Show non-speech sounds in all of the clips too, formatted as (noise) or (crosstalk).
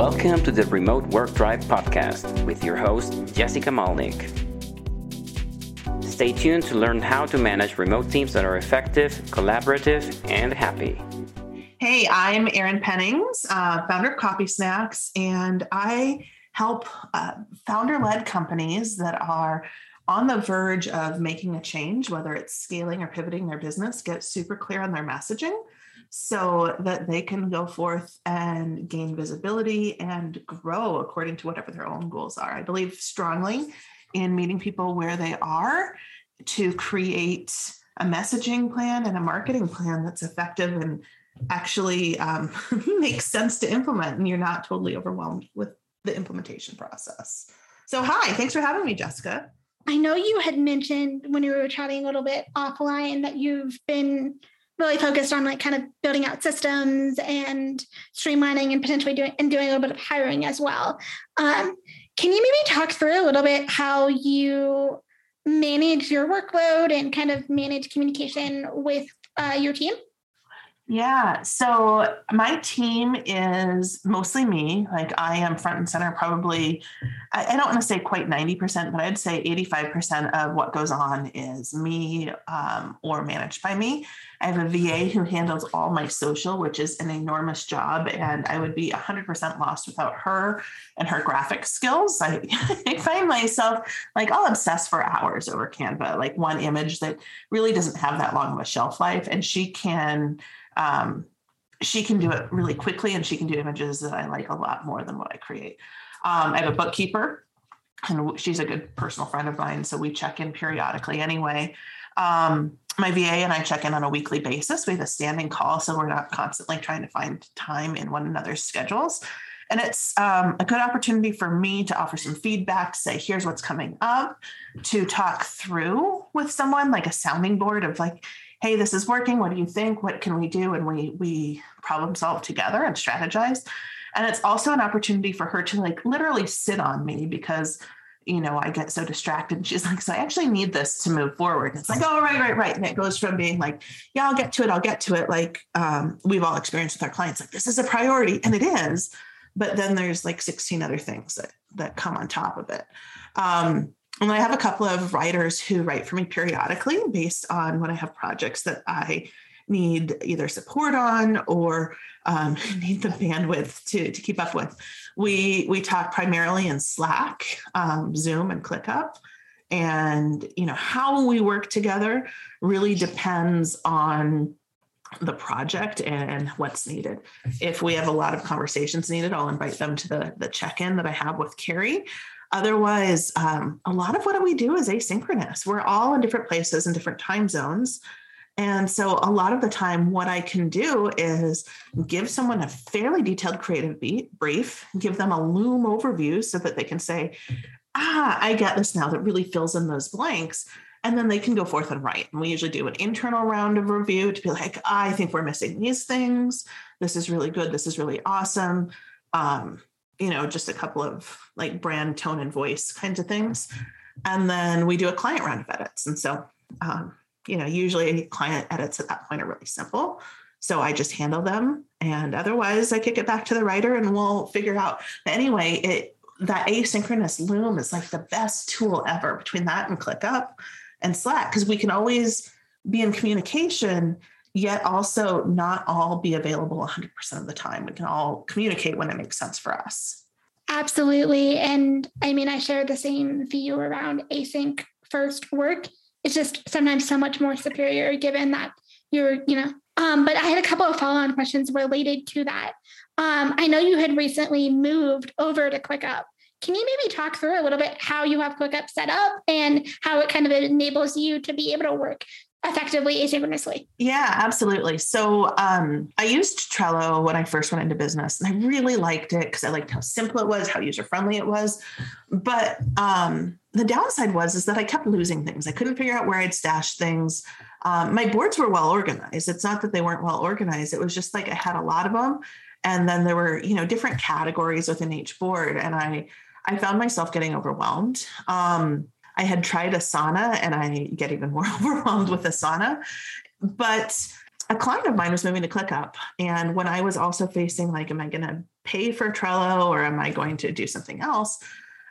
Welcome to the Remote Work Tribe podcast with your host, Jessica Malnik. Stay tuned to learn how to manage remote teams that are effective, collaborative, and happy. Hey, I'm Erin Pennings, uh, founder of CopySnacks, and I help uh, founder led companies that are on the verge of making a change, whether it's scaling or pivoting their business, get super clear on their messaging so that they can go forth and gain visibility and grow according to whatever their own goals are. I believe strongly in meeting people where they are to create a messaging plan and a marketing plan that's effective and actually um, (laughs) makes sense to implement and you're not totally overwhelmed with the implementation process. So, hi, thanks for having me, Jessica. I know you had mentioned when you were chatting a little bit offline that you've been really focused on like kind of building out systems and streamlining and potentially doing and doing a little bit of hiring as well. Um, can you maybe talk through a little bit how you manage your workload and kind of manage communication with uh, your team? Yeah. So my team is mostly me. Like I am front and center, probably, I, don't want to say quite 90%, but I'd say 85% of what goes on is me um, or managed by me. I have a VA who handles all my social, which is an enormous job. And I would be 100% lost without her and her graphic skills. I, (laughs) I find myself like I'll obsess for hours over Canva, like one image that really doesn't have that long of a shelf life. And she can, um, she can do it really quickly and she can do images that I like a lot more than what I create. Um, I have a bookkeeper and she's a good personal friend of mine. So we check in periodically anyway. Um, my VA and I check in on a weekly basis. We have a standing call, so we're not constantly trying to find time in one another's schedules. And it's um, a good opportunity for me to offer some feedback, say, here's what's coming up, to talk through with someone like a sounding board of like, hey, this is working. What do you think? What can we do? And we we problem solve together and strategize. And it's also an opportunity for her to like literally sit on me because you know, I get so distracted. She's (laughs) like, so I actually need this to move forward. And it's like, oh, right, right, right. And it goes from being like, yeah, I'll get to it. I'll get to it. Like um, we've all experienced with our clients, like this is a priority. And it is. But then there's like 16 other things that that come on top of it. Um, and I have a couple of writers who write for me periodically based on when I have projects that I need either support on or um, (laughs) need the bandwidth to, to keep up with. We we talk primarily in Slack, um, Zoom, and ClickUp, and you know how we work together really depends on the project and what's needed. If we have a lot of conversations needed, I'll invite them to the the check in that I have with Carrie. Otherwise, um, a lot of what we do is asynchronous. We're all in different places and different time zones. And so, a lot of the time, what I can do is give someone a fairly detailed creative brief, give them a Loom overview so that they can say, Ah, I get this now. That really fills in those blanks. And then they can go forth and write. And we usually do an internal round of review to be like, I think we're missing these things. This is really good. This is really awesome. Um, you know, just a couple of like brand tone and voice kinds of things. And then we do a client round of edits. And so, um, you know, usually client edits at that point are really simple. So I just handle them. And otherwise, I kick it back to the writer and we'll figure out. But anyway, it that asynchronous Loom is like the best tool ever between that and ClickUp and Slack, because we can always be in communication, yet also not all be available 100% of the time. We can all communicate when it makes sense for us. Absolutely. And I mean, I share the same view around async first work it's just sometimes so much more superior given that you're, you know. Um, but I had a couple of follow-on questions related to that. Um, I know you had recently moved over to ClickUp. Can you maybe talk through a little bit how you have ClickUp set up and how it kind of enables you to be able to work effectively asynchronously. Yeah, absolutely. So um, I used Trello when I first went into business, and I really liked it because I liked how simple it was, how user friendly it was. But um, the downside was is that I kept losing things. I couldn't figure out where I'd stash things. Um, my boards were well organized. It's not that they weren't well organized. It was just like I had a lot of them, and then there were you know different categories within each board, and I I found myself getting overwhelmed. Um, I had tried Asana and I get even more (laughs) overwhelmed with Asana. But a client of mine was moving to ClickUp. And when I was also facing, like, am I going to pay for Trello or am I going to do something else?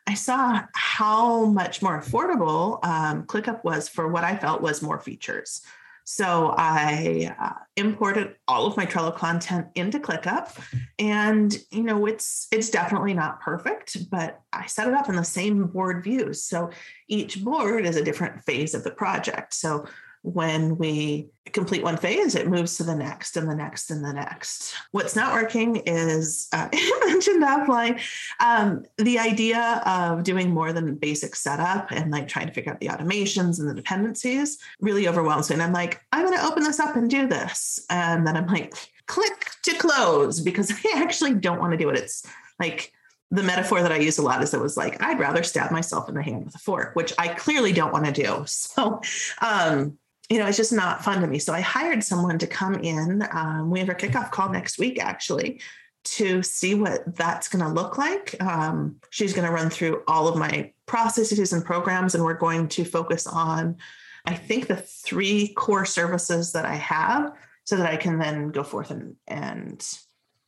I saw how much more affordable um, ClickUp was for what I felt was more features. So I uh, imported all of my Trello content into ClickUp, and you know it's it's definitely not perfect, but I set it up in the same board views. So each board is a different phase of the project. So when we complete one phase, it moves to the next and the next and the next. What's not working is uh, (laughs) mentioned offline. Um, the idea of doing more than basic setup and like trying to figure out the automations and the dependencies really overwhelms me. And I'm like, I'm going to open this up and do this. And then I'm like, click to close because (laughs) I actually don't want to do it. It's like, the metaphor that I use a lot is it was like, I'd rather stab myself in the hand with a fork, which I clearly don't want to do. (laughs) So, um, you know, it's just not fun to me. So I hired someone to come in. Um, we have our kickoff call next week, actually, to see what that's going to look like. Um, she's going to run through all of my processes and programs, and we're going to focus on, I think, the three core services that I have, so that I can then go forth and and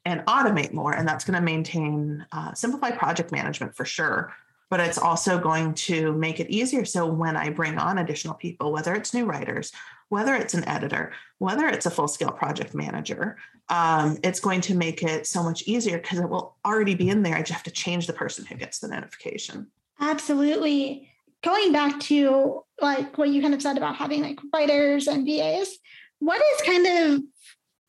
and automate more. And that's going to maintain uh, simplify project management for sure but it's also going to make it easier. So when I bring on additional people, whether it's new writers, whether it's an editor, whether it's a full scale project manager, um, it's going to make it so much easier because it will already be in there. I just have to change the person who gets the notification. Absolutely. Going back to like what you kind of said about having like writers and VAs, what is kind of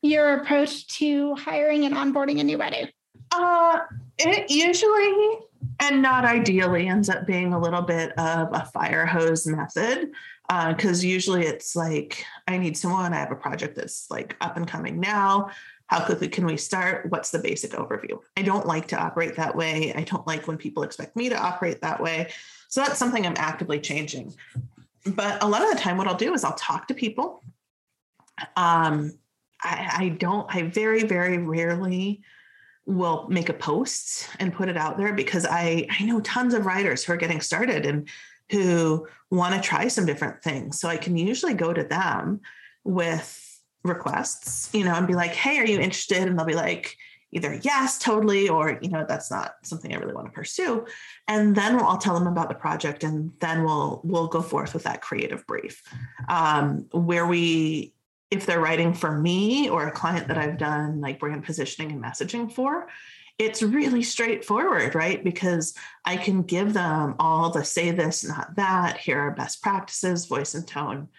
your approach to hiring and onboarding a new writer? Uh, it usually and not ideally ends up being a little bit of a fire hose method because uh, usually it's like i need someone i have a project that's like up and coming now. How quickly can we start? What's the basic overview? I don't like to operate that way. I don't like when people expect me to operate that way. So that's something i'm actively changing. But a lot of the time what i'll do is i'll talk to people. Um, I, I don't i very very rarely will make a post and put it out there because I I know tons of writers who are getting started and who want to try some different things. So I can usually go to them with requests, you know, and be like, "Hey, are you interested?" and they'll be like either yes, totally, or you know, that's not something I really want to pursue. And then I'll tell them about the project, and then we'll we'll go forth with that creative brief, um, where we if they're writing for me or a client that I've done like brand positioning and messaging for, it's really straightforward, right? Because I can give them all the say this, not that, here are best practices, voice and tone,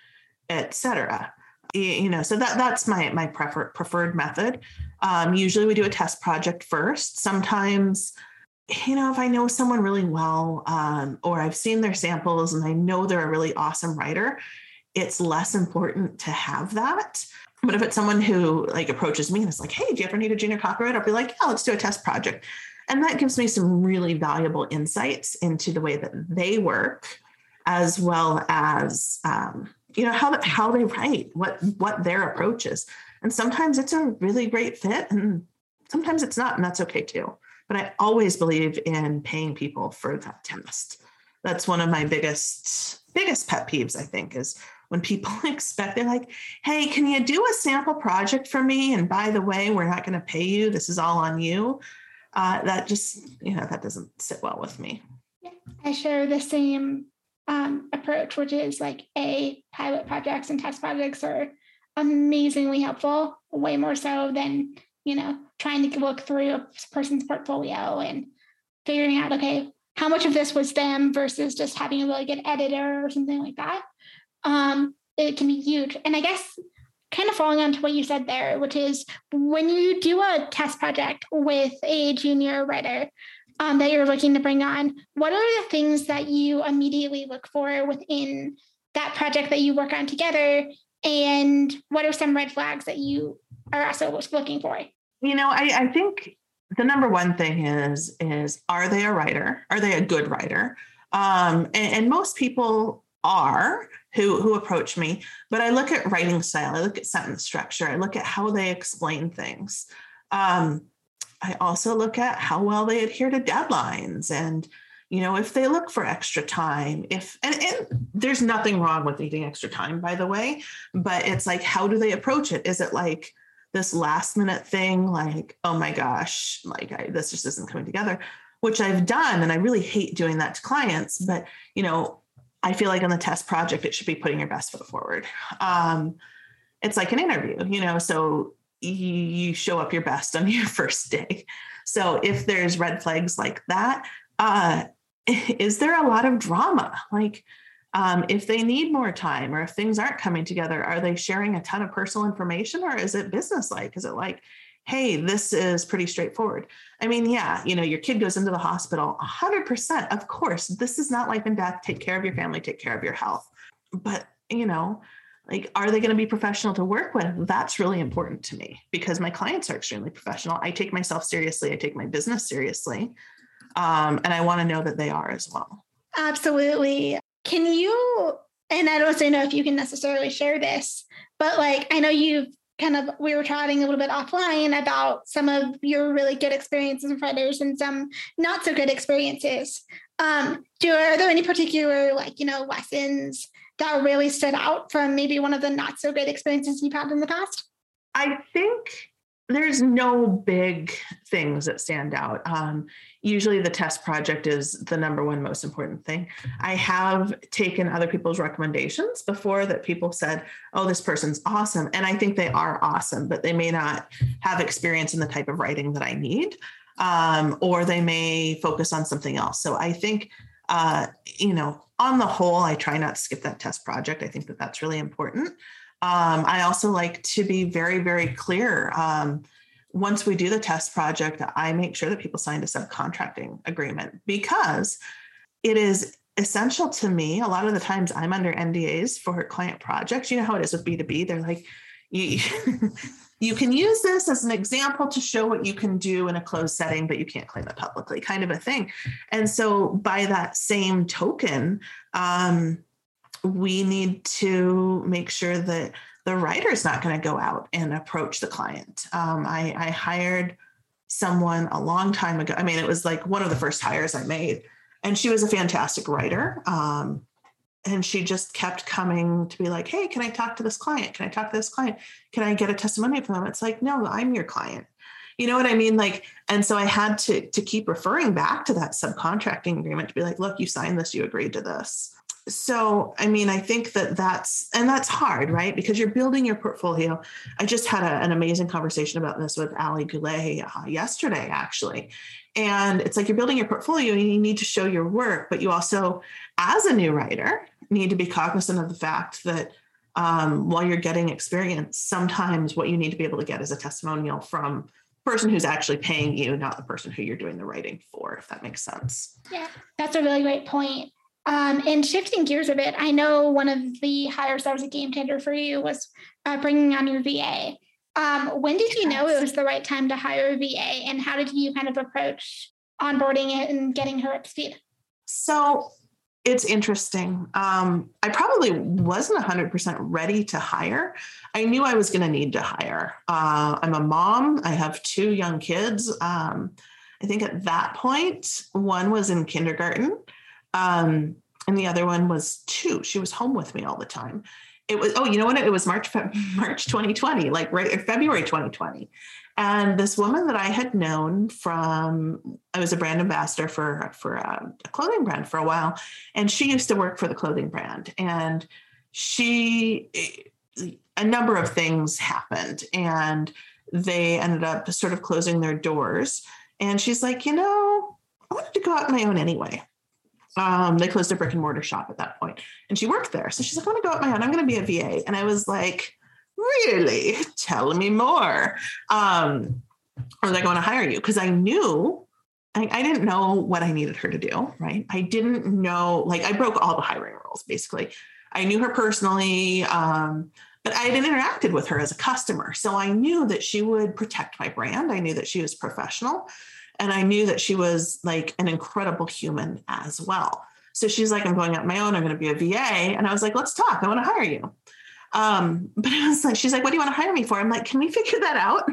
etc. You know, so that that's my my prefer, preferred method. Um, usually we do a test project first. Sometimes, you know, if I know someone really well, um, or I've seen their samples and I know they're a really awesome writer, it's less important to have that. But if it's someone who like approaches me and is like, hey, do you ever need a junior copywriter? I'll be like, yeah, let's do a test project. And that gives me some really valuable insights into the way that they work, as well as um, you know how how they write, what what their approach is. And sometimes it's a really great fit, and sometimes it's not, and that's okay too. But I always believe in paying people for that test. That's one of my biggest biggest pet peeves. I think is when people (laughs) expect they're like hey can you do a sample project for me? And by the way we're not going to pay you. This is all on you. Uh, that just you know that doesn't sit well with me. I share the same um, approach which is like a pilot projects and test projects are amazingly helpful way more so than you know trying to look through a person's portfolio and figuring out okay how much of this was them versus just having a really good editor or something like that um, it can be huge. And I guess kind of following on to what you said there, which is when you do a test project with a junior writer um, that you're looking to bring on, what are the things that you immediately look for within that project that you work on together? And what are some red flags that you are also looking for? You know, I, I think the number one thing is is are they a writer? Are they a good writer? Um, and, and most people are who who approach me but i look at writing style i look at sentence structure i look at how they explain things um, i also look at how well they adhere to deadlines and you know if they look for extra time if and, and there's nothing wrong with needing extra time by the way but it's like how do they approach it is it like this last minute thing like oh my gosh like I, this just isn't coming together which i've done and i really hate doing that to clients but you know i feel like on the test project it should be putting your best foot forward. Um, it's like an interview you know so you show up your best on (laughs) your first day. So if there's red flags like that uh, (laughs) is there a lot of drama? Like um, if they need more time or if things aren't coming together are they sharing a ton of personal information or is it business like is it like hey this is pretty straightforward. I mean yeah you know your kid goes into the hospital 100% of course this is not life and death take care of your family take care of your health. But you know like are they going to be professional to work with? That's really important to me because my clients are extremely professional. I take myself seriously i take my business seriously um, and i want to know that they are as well. Absolutely can you, and I don't say know if you can necessarily share this, but like I know you've kind of we were chatting a little bit offline about some of your really good experiences with writers and some not so good experiences. Um, do are there any particular like you know lessons that really stood out from maybe one of the not so good experiences you've had in the past? I think there's no big things that stand out. Um, usually the test project is the number one most important thing. I have taken other people's recommendations before that people said, oh, this person's awesome. And I think they are awesome, but they may not have experience in the type of writing that I need, um, or they may focus on something else. So I think, uh, you know, on the whole, I try not to skip that test project. I think that that's really important. Um, I also like to be very, very clear. Um, once we do the test project, I make sure that people signed a subcontracting agreement because it is essential to me. A lot of the times I'm under NDAs for client projects. You know how it is with B2B. They're like, you, (laughs) you can use this as an example to show what you can do in a closed setting, but you can't claim it publicly, kind of a thing. And so, by that same token, um, we need to make sure that the writer is not going to go out and approach the client. Um, I, I hired someone a long time ago. I mean, it was like one of the first hires I made, and she was a fantastic writer. Um, and she just kept coming to be like, "Hey, can I talk to this client? Can I talk to this client? Can I get a testimony from them?" It's like, "No, I'm your client." You know what I mean? Like, and so I had to to keep referring back to that subcontracting agreement to be like, "Look, you signed this. You agreed to this." So i mean i think that that's and that's hard right? Because you're building your portfolio. I just had a, an amazing conversation about this with ali goulet uh, yesterday actually. And it's like you're building your portfolio and you need to show your work but you also as a new writer need to be cognizant of the fact that um, while you're getting experience sometimes what you need to be able to get is a testimonial from person who's actually paying you not the person who you're doing the writing for if that makes sense. Yeah that's a really great point um, and shifting gears a bit, I know one of the hires that was a game changer for you was uh, bringing on your VA. Um, when did you know it was the right time to hire a VA, and how did you kind of approach onboarding it and getting her up to speed? So it's interesting. Um, I probably wasn't 100% ready to hire. I knew I was going to need to hire. Uh, I'm a mom, I have two young kids. Um, I think at that point, one was in kindergarten um, and the other one was two. She was home with me all the time. It was oh, you know what? It was March (laughs) March 2020, like right February 2020. And this woman that I had known from, I was a brand ambassador for for a, a clothing brand for a while, and she used to work for the clothing brand. And she, a number of things happened, and they ended up sort of closing their doors. And she's like, you know, I wanted to go out on my own anyway. Um, they closed a brick and mortar shop at that point, and she worked there. So she's like, "I'm gonna go out my own. I'm going to be a VA." And I was like, "Really? Tell me more." Um, I was like, "I want to hire you," because I knew I, I, didn't know what I needed her to do. Right? I didn't know. Like, I broke all the hiring rules. Basically, I knew her personally. Um, but I hadn't interacted with her as a customer. So I knew that she would protect my brand. I knew that she was professional. And I knew that she was like an incredible human as well. So she's like, I'm going out my own. I'm going to be a VA. And I was like, let's talk. I want to hire you. Um, (laughs) but I was like, she's like, what do you want to hire me for? I'm like, can we figure that out?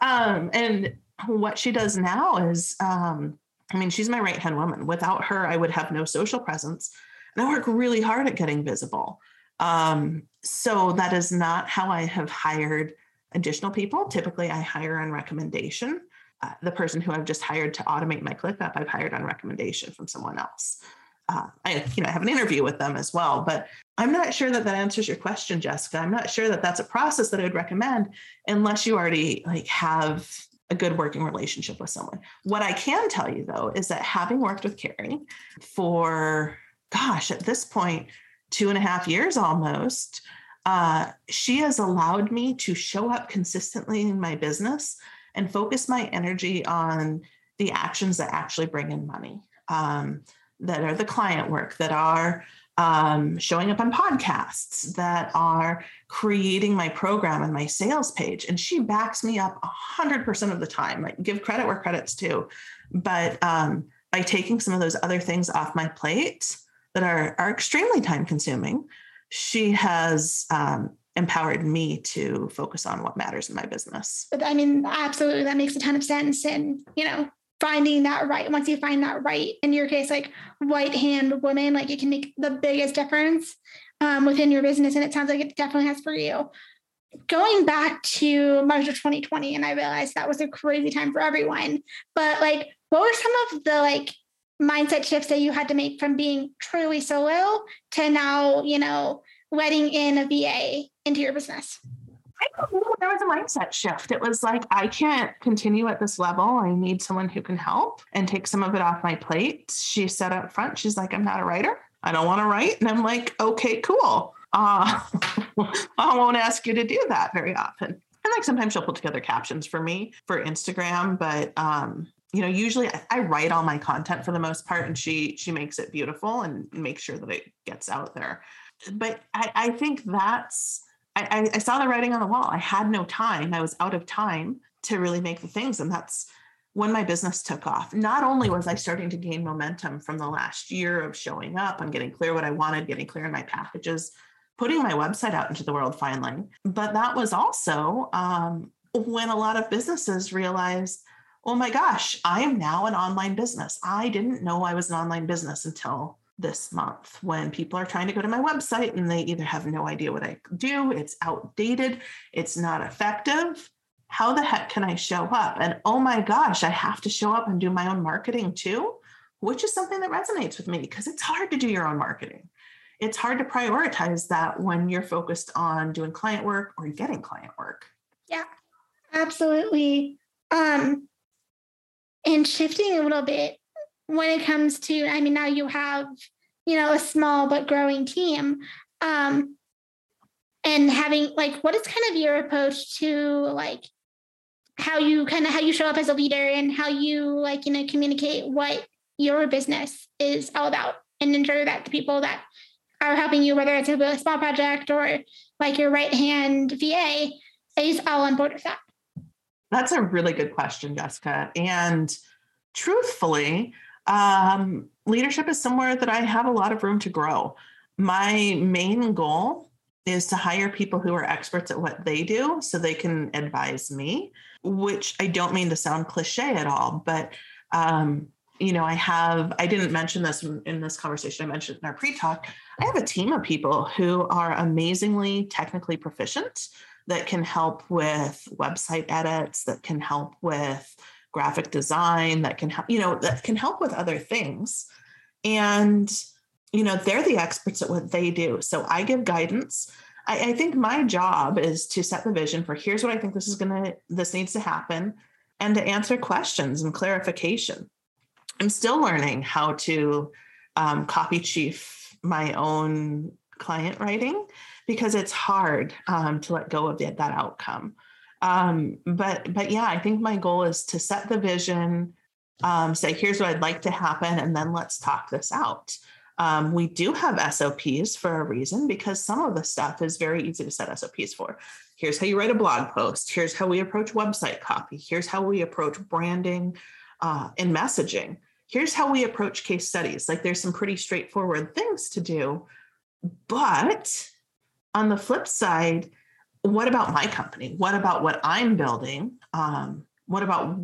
(laughs) um, and what she does now is um, I mean, she's my right hand woman. Without her, I would have no social presence. And I work really hard at getting visible. Um, so that is not how I have hired additional people. Typically, I hire on recommendation. Uh, the person who I've just hired to automate my ClickUp, I've hired on recommendation from someone else. Uh, I, you know, I have an interview with them as well, but I'm not sure that that answers your question, Jessica. I'm not sure that that's a process that I would recommend unless you already like have a good working relationship with someone. What I can tell you though is that having worked with Carrie for, gosh, at this point, two and a half years almost, uh, she has allowed me to show up consistently in my business and focus my energy on the actions that actually bring in money, um, that are the client work, that are um, showing up on podcasts, that are creating my program and my sales page. And she backs me up 100% of the time. Like, give credit where credit's due. But um, by taking some of those other things off my plate that are, are extremely time consuming, she has um, empowered me to focus on what matters in my business. But I mean, absolutely, that makes a ton of sense. And, you know, finding that right once you find that right in your case like right hand woman like it can make the biggest difference um, within your business and it sounds like it definitely has for you going back to march of 2020 and i realized that was a crazy time for everyone but like what were some of the like mindset shifts that you had to make from being truly solo to now you know letting in a va into your business. There was a mindset shift. It was like, I can't continue at this level. I need someone who can help and take some of it off my plate. She said up front, she's like, I'm not a writer. I don't want to write. And I'm like, okay, cool. Uh, (laughs) I won't ask you to do that very often. And like sometimes she'll put together captions for me for Instagram, but um, you know, usually I, I write all my content for the most part, and she she makes it beautiful and makes sure that it gets out there. But I, I think that's I, I saw the writing on the wall. I had no time. I was out of time to really make the things. And that's when my business took off. Not only was I starting to gain momentum from the last year of showing up and getting clear what I wanted, getting clear in my packages, putting my website out into the world finally, but that was also um, when a lot of businesses realized, oh my gosh, I am now an online business. I didn't know I was an online business until this month when people are trying to go to my website and they either have no idea what I do, it's outdated, it's not effective. How the heck can I show up? And oh my gosh, I have to show up and do my own marketing too, which is something that resonates with me because it's hard to do your own marketing. It's hard to prioritize that when you're focused on doing client work or getting client work. Yeah, absolutely. Um, and shifting a little bit, when it comes to, I mean, now you have, you know, a small but growing team. Um, and having like, what is kind of your approach to like how you kind of how you show up as a leader and how you like, you know, communicate what your business is all about and ensure that the people that are helping you, whether it's a small project or like your right hand VA, is all on board with that? That's a really good question, Jessica. And truthfully, um, leadership is somewhere that I have a lot of room to grow. My main goal is to hire people who are experts at what they do so they can advise me, which I don't mean to sound cliche at all, but um, you know, I have, I didn't mention this in this conversation, I mentioned in our pre talk. I have a team of people who are amazingly technically proficient that can help with website edits, that can help with graphic design that can help you know that can help with other things. And you know they're the experts at what they do. So i give guidance. I, I think my job is to set the vision for here's what i think this is gonna this needs to happen and to answer questions and clarification. I'm still learning how to um, copy chief my own client writing because it's hard um, to let go of the, that outcome um, but but yeah, I think my goal is to set the vision, um, say here's what I'd like to happen, and then let's talk this out. Um, we do have SOPs for a reason because some of the stuff is very easy to set SOPs for. Here's how you write a blog post. Here's how we approach website copy. Here's how we approach branding uh, and messaging. Here's how we approach case studies. Like there's some pretty straightforward things to do. But on the flip side, what about my company? What about what I'm building? Um, what about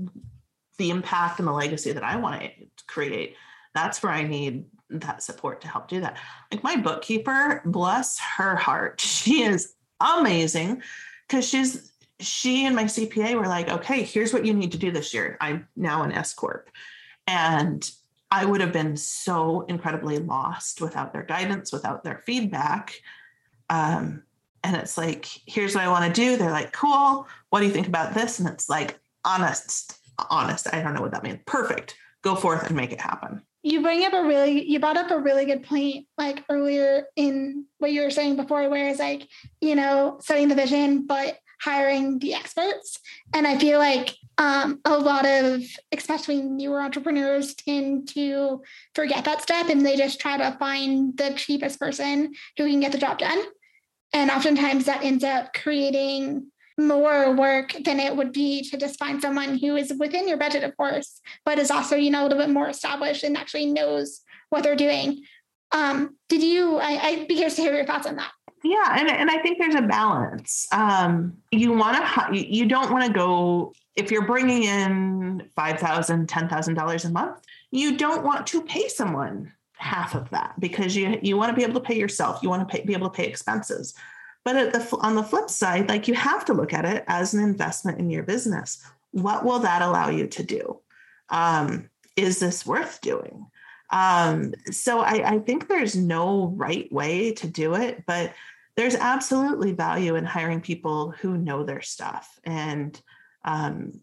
the impact and the legacy that I want to create, that's where I need that support to help do that. Like my bookkeeper, bless her heart, (laughs) she is amazing because she's she and my CPA were like, okay, here's what you need to do this year. I'm now an S corp, and I would have been so incredibly lost without their guidance, without their feedback. Um, and it's like, here's what I want to do. They're like, cool. What do you think about this? And it's like, honest, honest. I don't know what that means. Perfect. Go forth and make it happen you bring up a really you brought up a really good point like earlier in what you were saying before where it's like you know setting the vision but hiring the experts and i feel like um, a lot of especially newer entrepreneurs tend to forget that step and they just try to find the cheapest person who can get the job done and oftentimes that ends up creating more work than it would be to just find someone who is within your budget, of course, but is also, you know, a little bit more established and actually knows what they're doing. Um, did you, I, I'd be curious to hear your thoughts on that. Yeah, and, and I think there's a balance. Um, you want to, you don't want to go, if you're bringing in $5,000, $10,000 a month, you don't want to pay someone half of that because you, you want to be able to pay yourself. You want to pay, be able to pay expenses. But the, on the flip side, like you have to look at it as an investment in your business. What will that allow you to do? Um, is this worth doing? Um, so I, I think there's no right way to do it, but there's absolutely value in hiring people who know their stuff and um,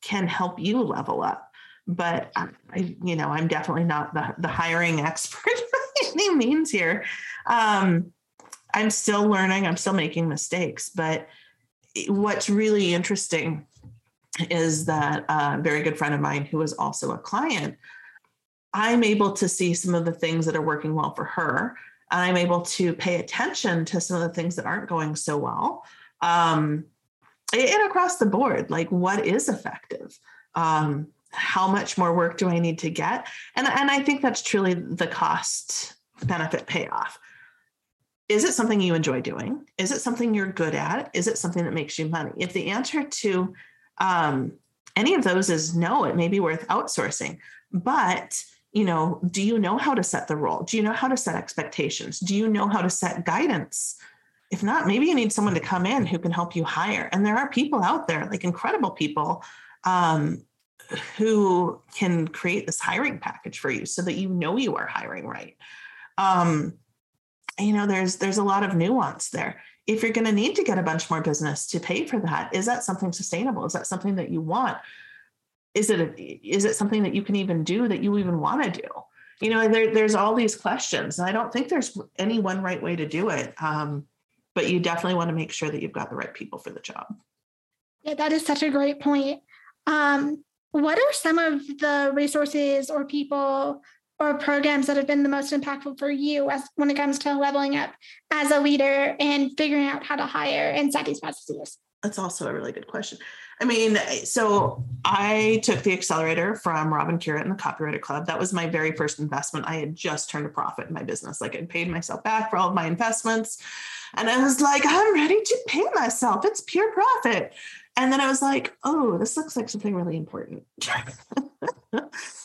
can help you level up. But I, you know, I'm definitely not the, the hiring (laughs) expert by any means here. Um, I'm still learning, I'm still making mistakes. But what's really interesting is that a very good friend of mine who is also a client, I'm able to see some of the things that are working well for her. And I'm able to pay attention to some of the things that aren't going so well. Um, and across the board, like what is effective? Um, how much more work do I need to get? And, and I think that's truly the cost benefit payoff is it something you enjoy doing? Is it something you're good at? Is it something that makes you money? If the answer to um, any of those is no, it may be worth outsourcing. But you know, do you know how to set the role? Do you know how to set expectations? Do you know how to set guidance? If not, maybe you need someone to come in who can help you hire. And there are people out there, like incredible people, um, who can create this hiring package for you so that you know you are hiring right. Um, you know there's there's a lot of nuance there. If you're going to need to get a bunch more business to pay for that is that something sustainable? Is that something that you want? Is it a, is it something that you can even do that you even want to do? You know there, there's all these questions and i don't think there's any one right way to do it um, but you definitely want to make sure that you've got the right people for the job. Yeah that is such a great point. Um, what are some of the resources or people or programs that have been the most impactful for you as when it comes to leveling up as a leader and figuring out how to hire and set these processes? That's also a really good question. I mean, so I took the accelerator from Rob and Kira and the Copywriter Club. That was my very first investment. I had just turned a profit in my business. Like I'd paid myself back for all of my investments. And I was like, I'm ready to pay myself. It's pure profit. And then I was like, oh, this looks like something really important. (laughs)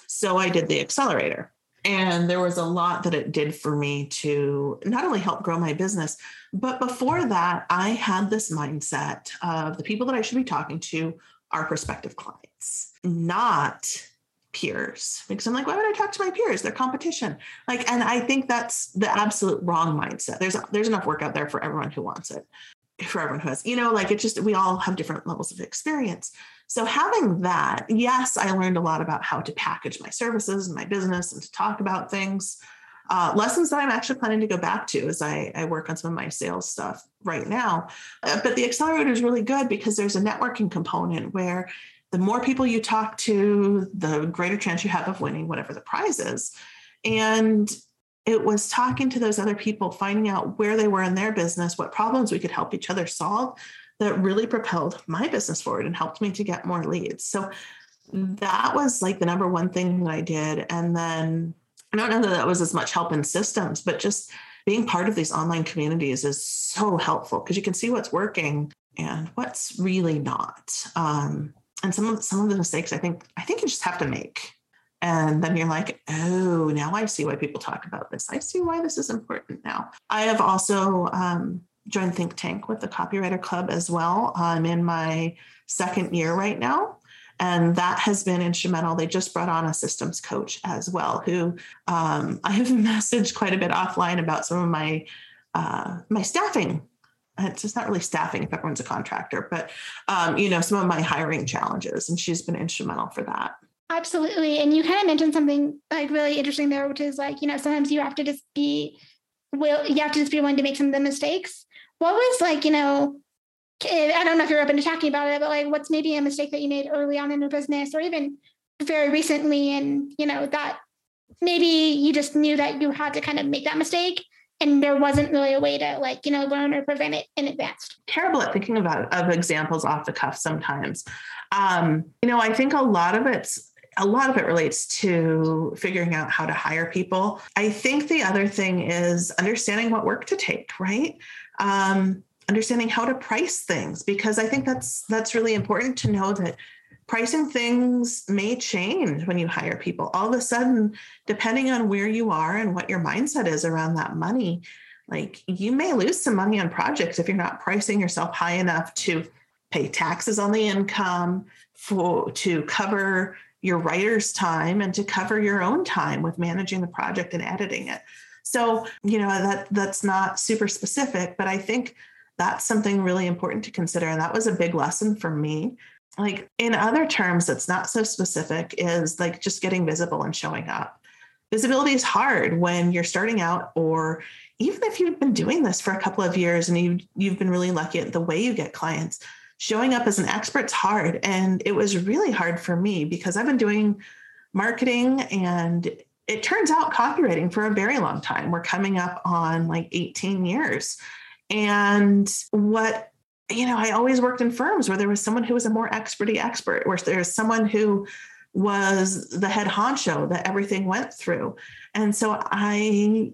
so I did the accelerator. And there was a lot that it did for me to not only help grow my business, but before that, I had this mindset of the people that I should be talking to are prospective clients, not peers. Because I'm like, why would I talk to my peers? They're competition. Like, and I think that's the absolute wrong mindset. There's there's enough work out there for everyone who wants it, for everyone who has, you know, like it's just we all have different levels of experience. So, having that, yes, I learned a lot about how to package my services and my business and to talk about things. Uh, lessons that I'm actually planning to go back to as I, I work on some of my sales stuff right now. Uh, but the accelerator is really good because there's a networking component where the more people you talk to, the greater chance you have of winning whatever the prize is. And it was talking to those other people, finding out where they were in their business, what problems we could help each other solve, that really propelled my business forward and helped me to get more leads. So that was like the number one thing that I did. And then I don't know that that was as much help in systems, but just being part of these online communities is so helpful because you can see what's working and what's really not. Um, and some of some of the mistakes I think I think you just have to make. And then you're like, oh, now I see why people talk about this. I see why this is important now. I have also um, joined Think Tank with the Copywriter Club as well. I'm in my second year right now. And that has been instrumental. They just brought on a systems coach as well, who um, (laughs) I have messaged quite a bit offline about some of my uh, my staffing. It's not really staffing if everyone's a contractor, but um, you know some of my hiring challenges, and she's been instrumental for that. Absolutely, and you kind of mentioned something like really interesting there, which is like you know sometimes you have to just be will you have to just be willing to make some of the mistakes. What was like you know I don't know if you're open to talking about it, but like what's maybe a mistake that you made early on in your business or even very recently and you know that maybe you just knew that you had to kind of make that mistake and there wasn't really a way to like you know learn or prevent it in advance? Terrible at thinking about of examples off the cuff sometimes. Um, you know i think a lot of it's a lot of it relates to figuring out how to hire people. I think the other thing is understanding what work to take right um, understanding how to price things because I think that's that's really important to know that pricing things may change when you hire people. All of a sudden, depending on where you are and what your mindset is around that money, like you may lose some money on projects if you're not pricing yourself high enough to pay taxes on the income for to cover your writer's time and to cover your own time with managing the project and editing it. So, you know, that that's not super specific, but I think that's something really important to consider. And that was a big lesson for me. Like in other terms, that's not so specific, is like just getting visible and showing up. Visibility is hard when you're starting out, or even if you've been doing this for a couple of years and you you've been really lucky at the way you get clients. Showing up as an expert's hard. And it was really hard for me because I've been doing marketing and it turns out copywriting for a very long time. We're coming up on like 18 years. And what you know, I always worked in firms where there was someone who was a more experty expert, where there's someone who was the head honcho that everything went through. And so I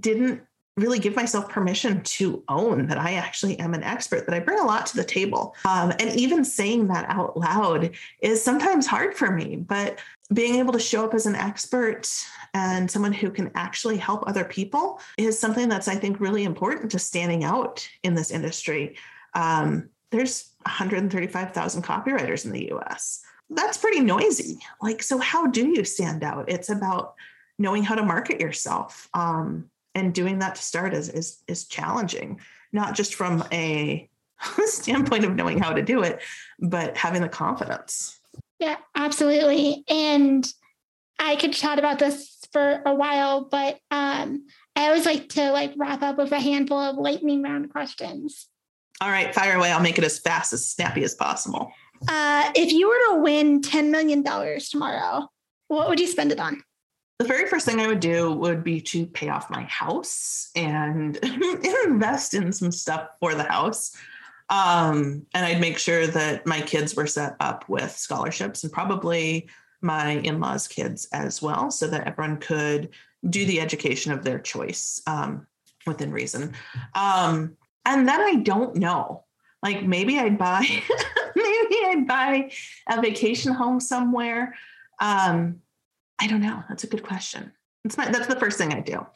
didn't really give myself permission to own that I actually am an expert, that I bring a lot to the table. Um, and even saying that out loud is sometimes hard for me, but being able to show up as an expert and someone who can actually help other people is something that's, I think, really important to standing out in this industry. Um, there's 135,000 copywriters in the US. That's pretty noisy. Like, so how do you stand out? It's about knowing how to market yourself. Um, and doing that to start is, is, is challenging, not just from a (laughs) standpoint of knowing how to do it, but having the confidence. Yeah, absolutely. And I could chat about this for a while, but um, I always like to like wrap up with a handful of lightning round questions. All right, fire away. I'll make it as fast as snappy as possible. Uh, if you were to win $10 million tomorrow, what would you spend it on? The very first thing I would do would be to pay off my house and (laughs) invest in some stuff for the house. Um, and I'd make sure that my kids were set up with scholarships and probably my in laws' kids as well, so that everyone could do the education of their choice um, within reason. Um, and then I don't know. Like maybe I'd buy, (laughs) maybe I'd buy a vacation home somewhere. Um, I don't know. That's a good question. That's my that's the first thing I do.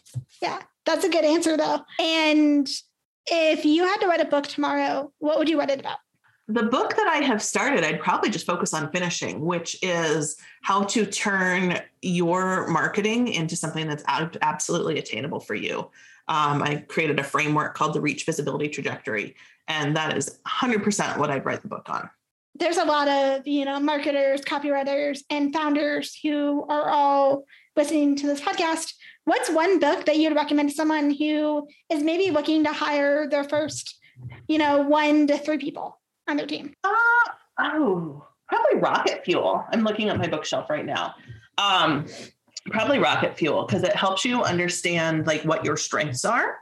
Yeah, that's a good answer though. And if you had to write a book tomorrow, what would you write it about? The book that I have started, I'd probably just focus on finishing, which is how to turn your marketing into something that's absolutely attainable for you. Um, I created a framework called the Reach Visibility Trajectory, and that is 100% what I'd write the book on. There's a lot of you know marketers, copywriters, and founders who are all listening to this podcast what's one book that you'd recommend to someone who is maybe looking to hire their first, you know, one to three people on their team? Uh, oh, probably Rocket Fuel. I'm looking at my bookshelf right now. Um, probably Rocket Fuel because it helps you understand like what your strengths are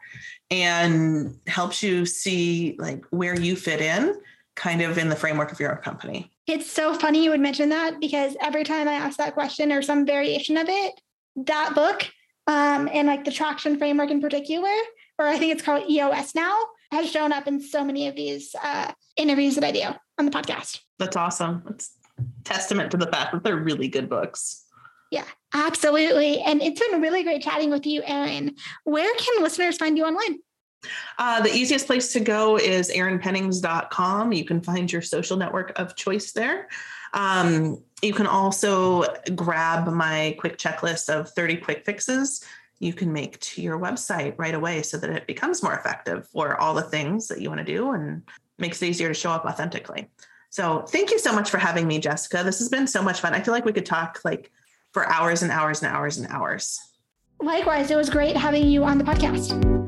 and helps you see like where you fit in kind of in the framework of your own company. It's so funny you would mention that because every time I ask that question or some variation of it, that book um, and like the traction framework in particular, or I think it's called EOS now, has shown up in so many of these uh, interviews that I do on the podcast. That's awesome. That's testament to the fact that they're really good books. Yeah, absolutely. And it's been really great chatting with you, Erin. Where can listeners find you online? Uh, the easiest place to go is erinpennings.com. You can find your social network of choice there. Um, you can also grab my quick checklist of 30 quick fixes you can make to your website right away so that it becomes more effective for all the things that you want to do and makes it easier to show up authentically. So thank you so much for having me, Jessica. This has been so much fun. I feel like we could talk like for hours and hours and hours and hours. Likewise, it was great having you on the podcast.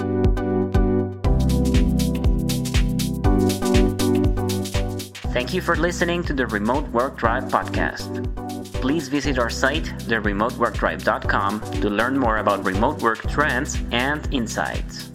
Thank you for listening to the Remote Work Tribe podcast. Please visit our site, theremoteworktribe.com, to learn more about remote work trends and insights.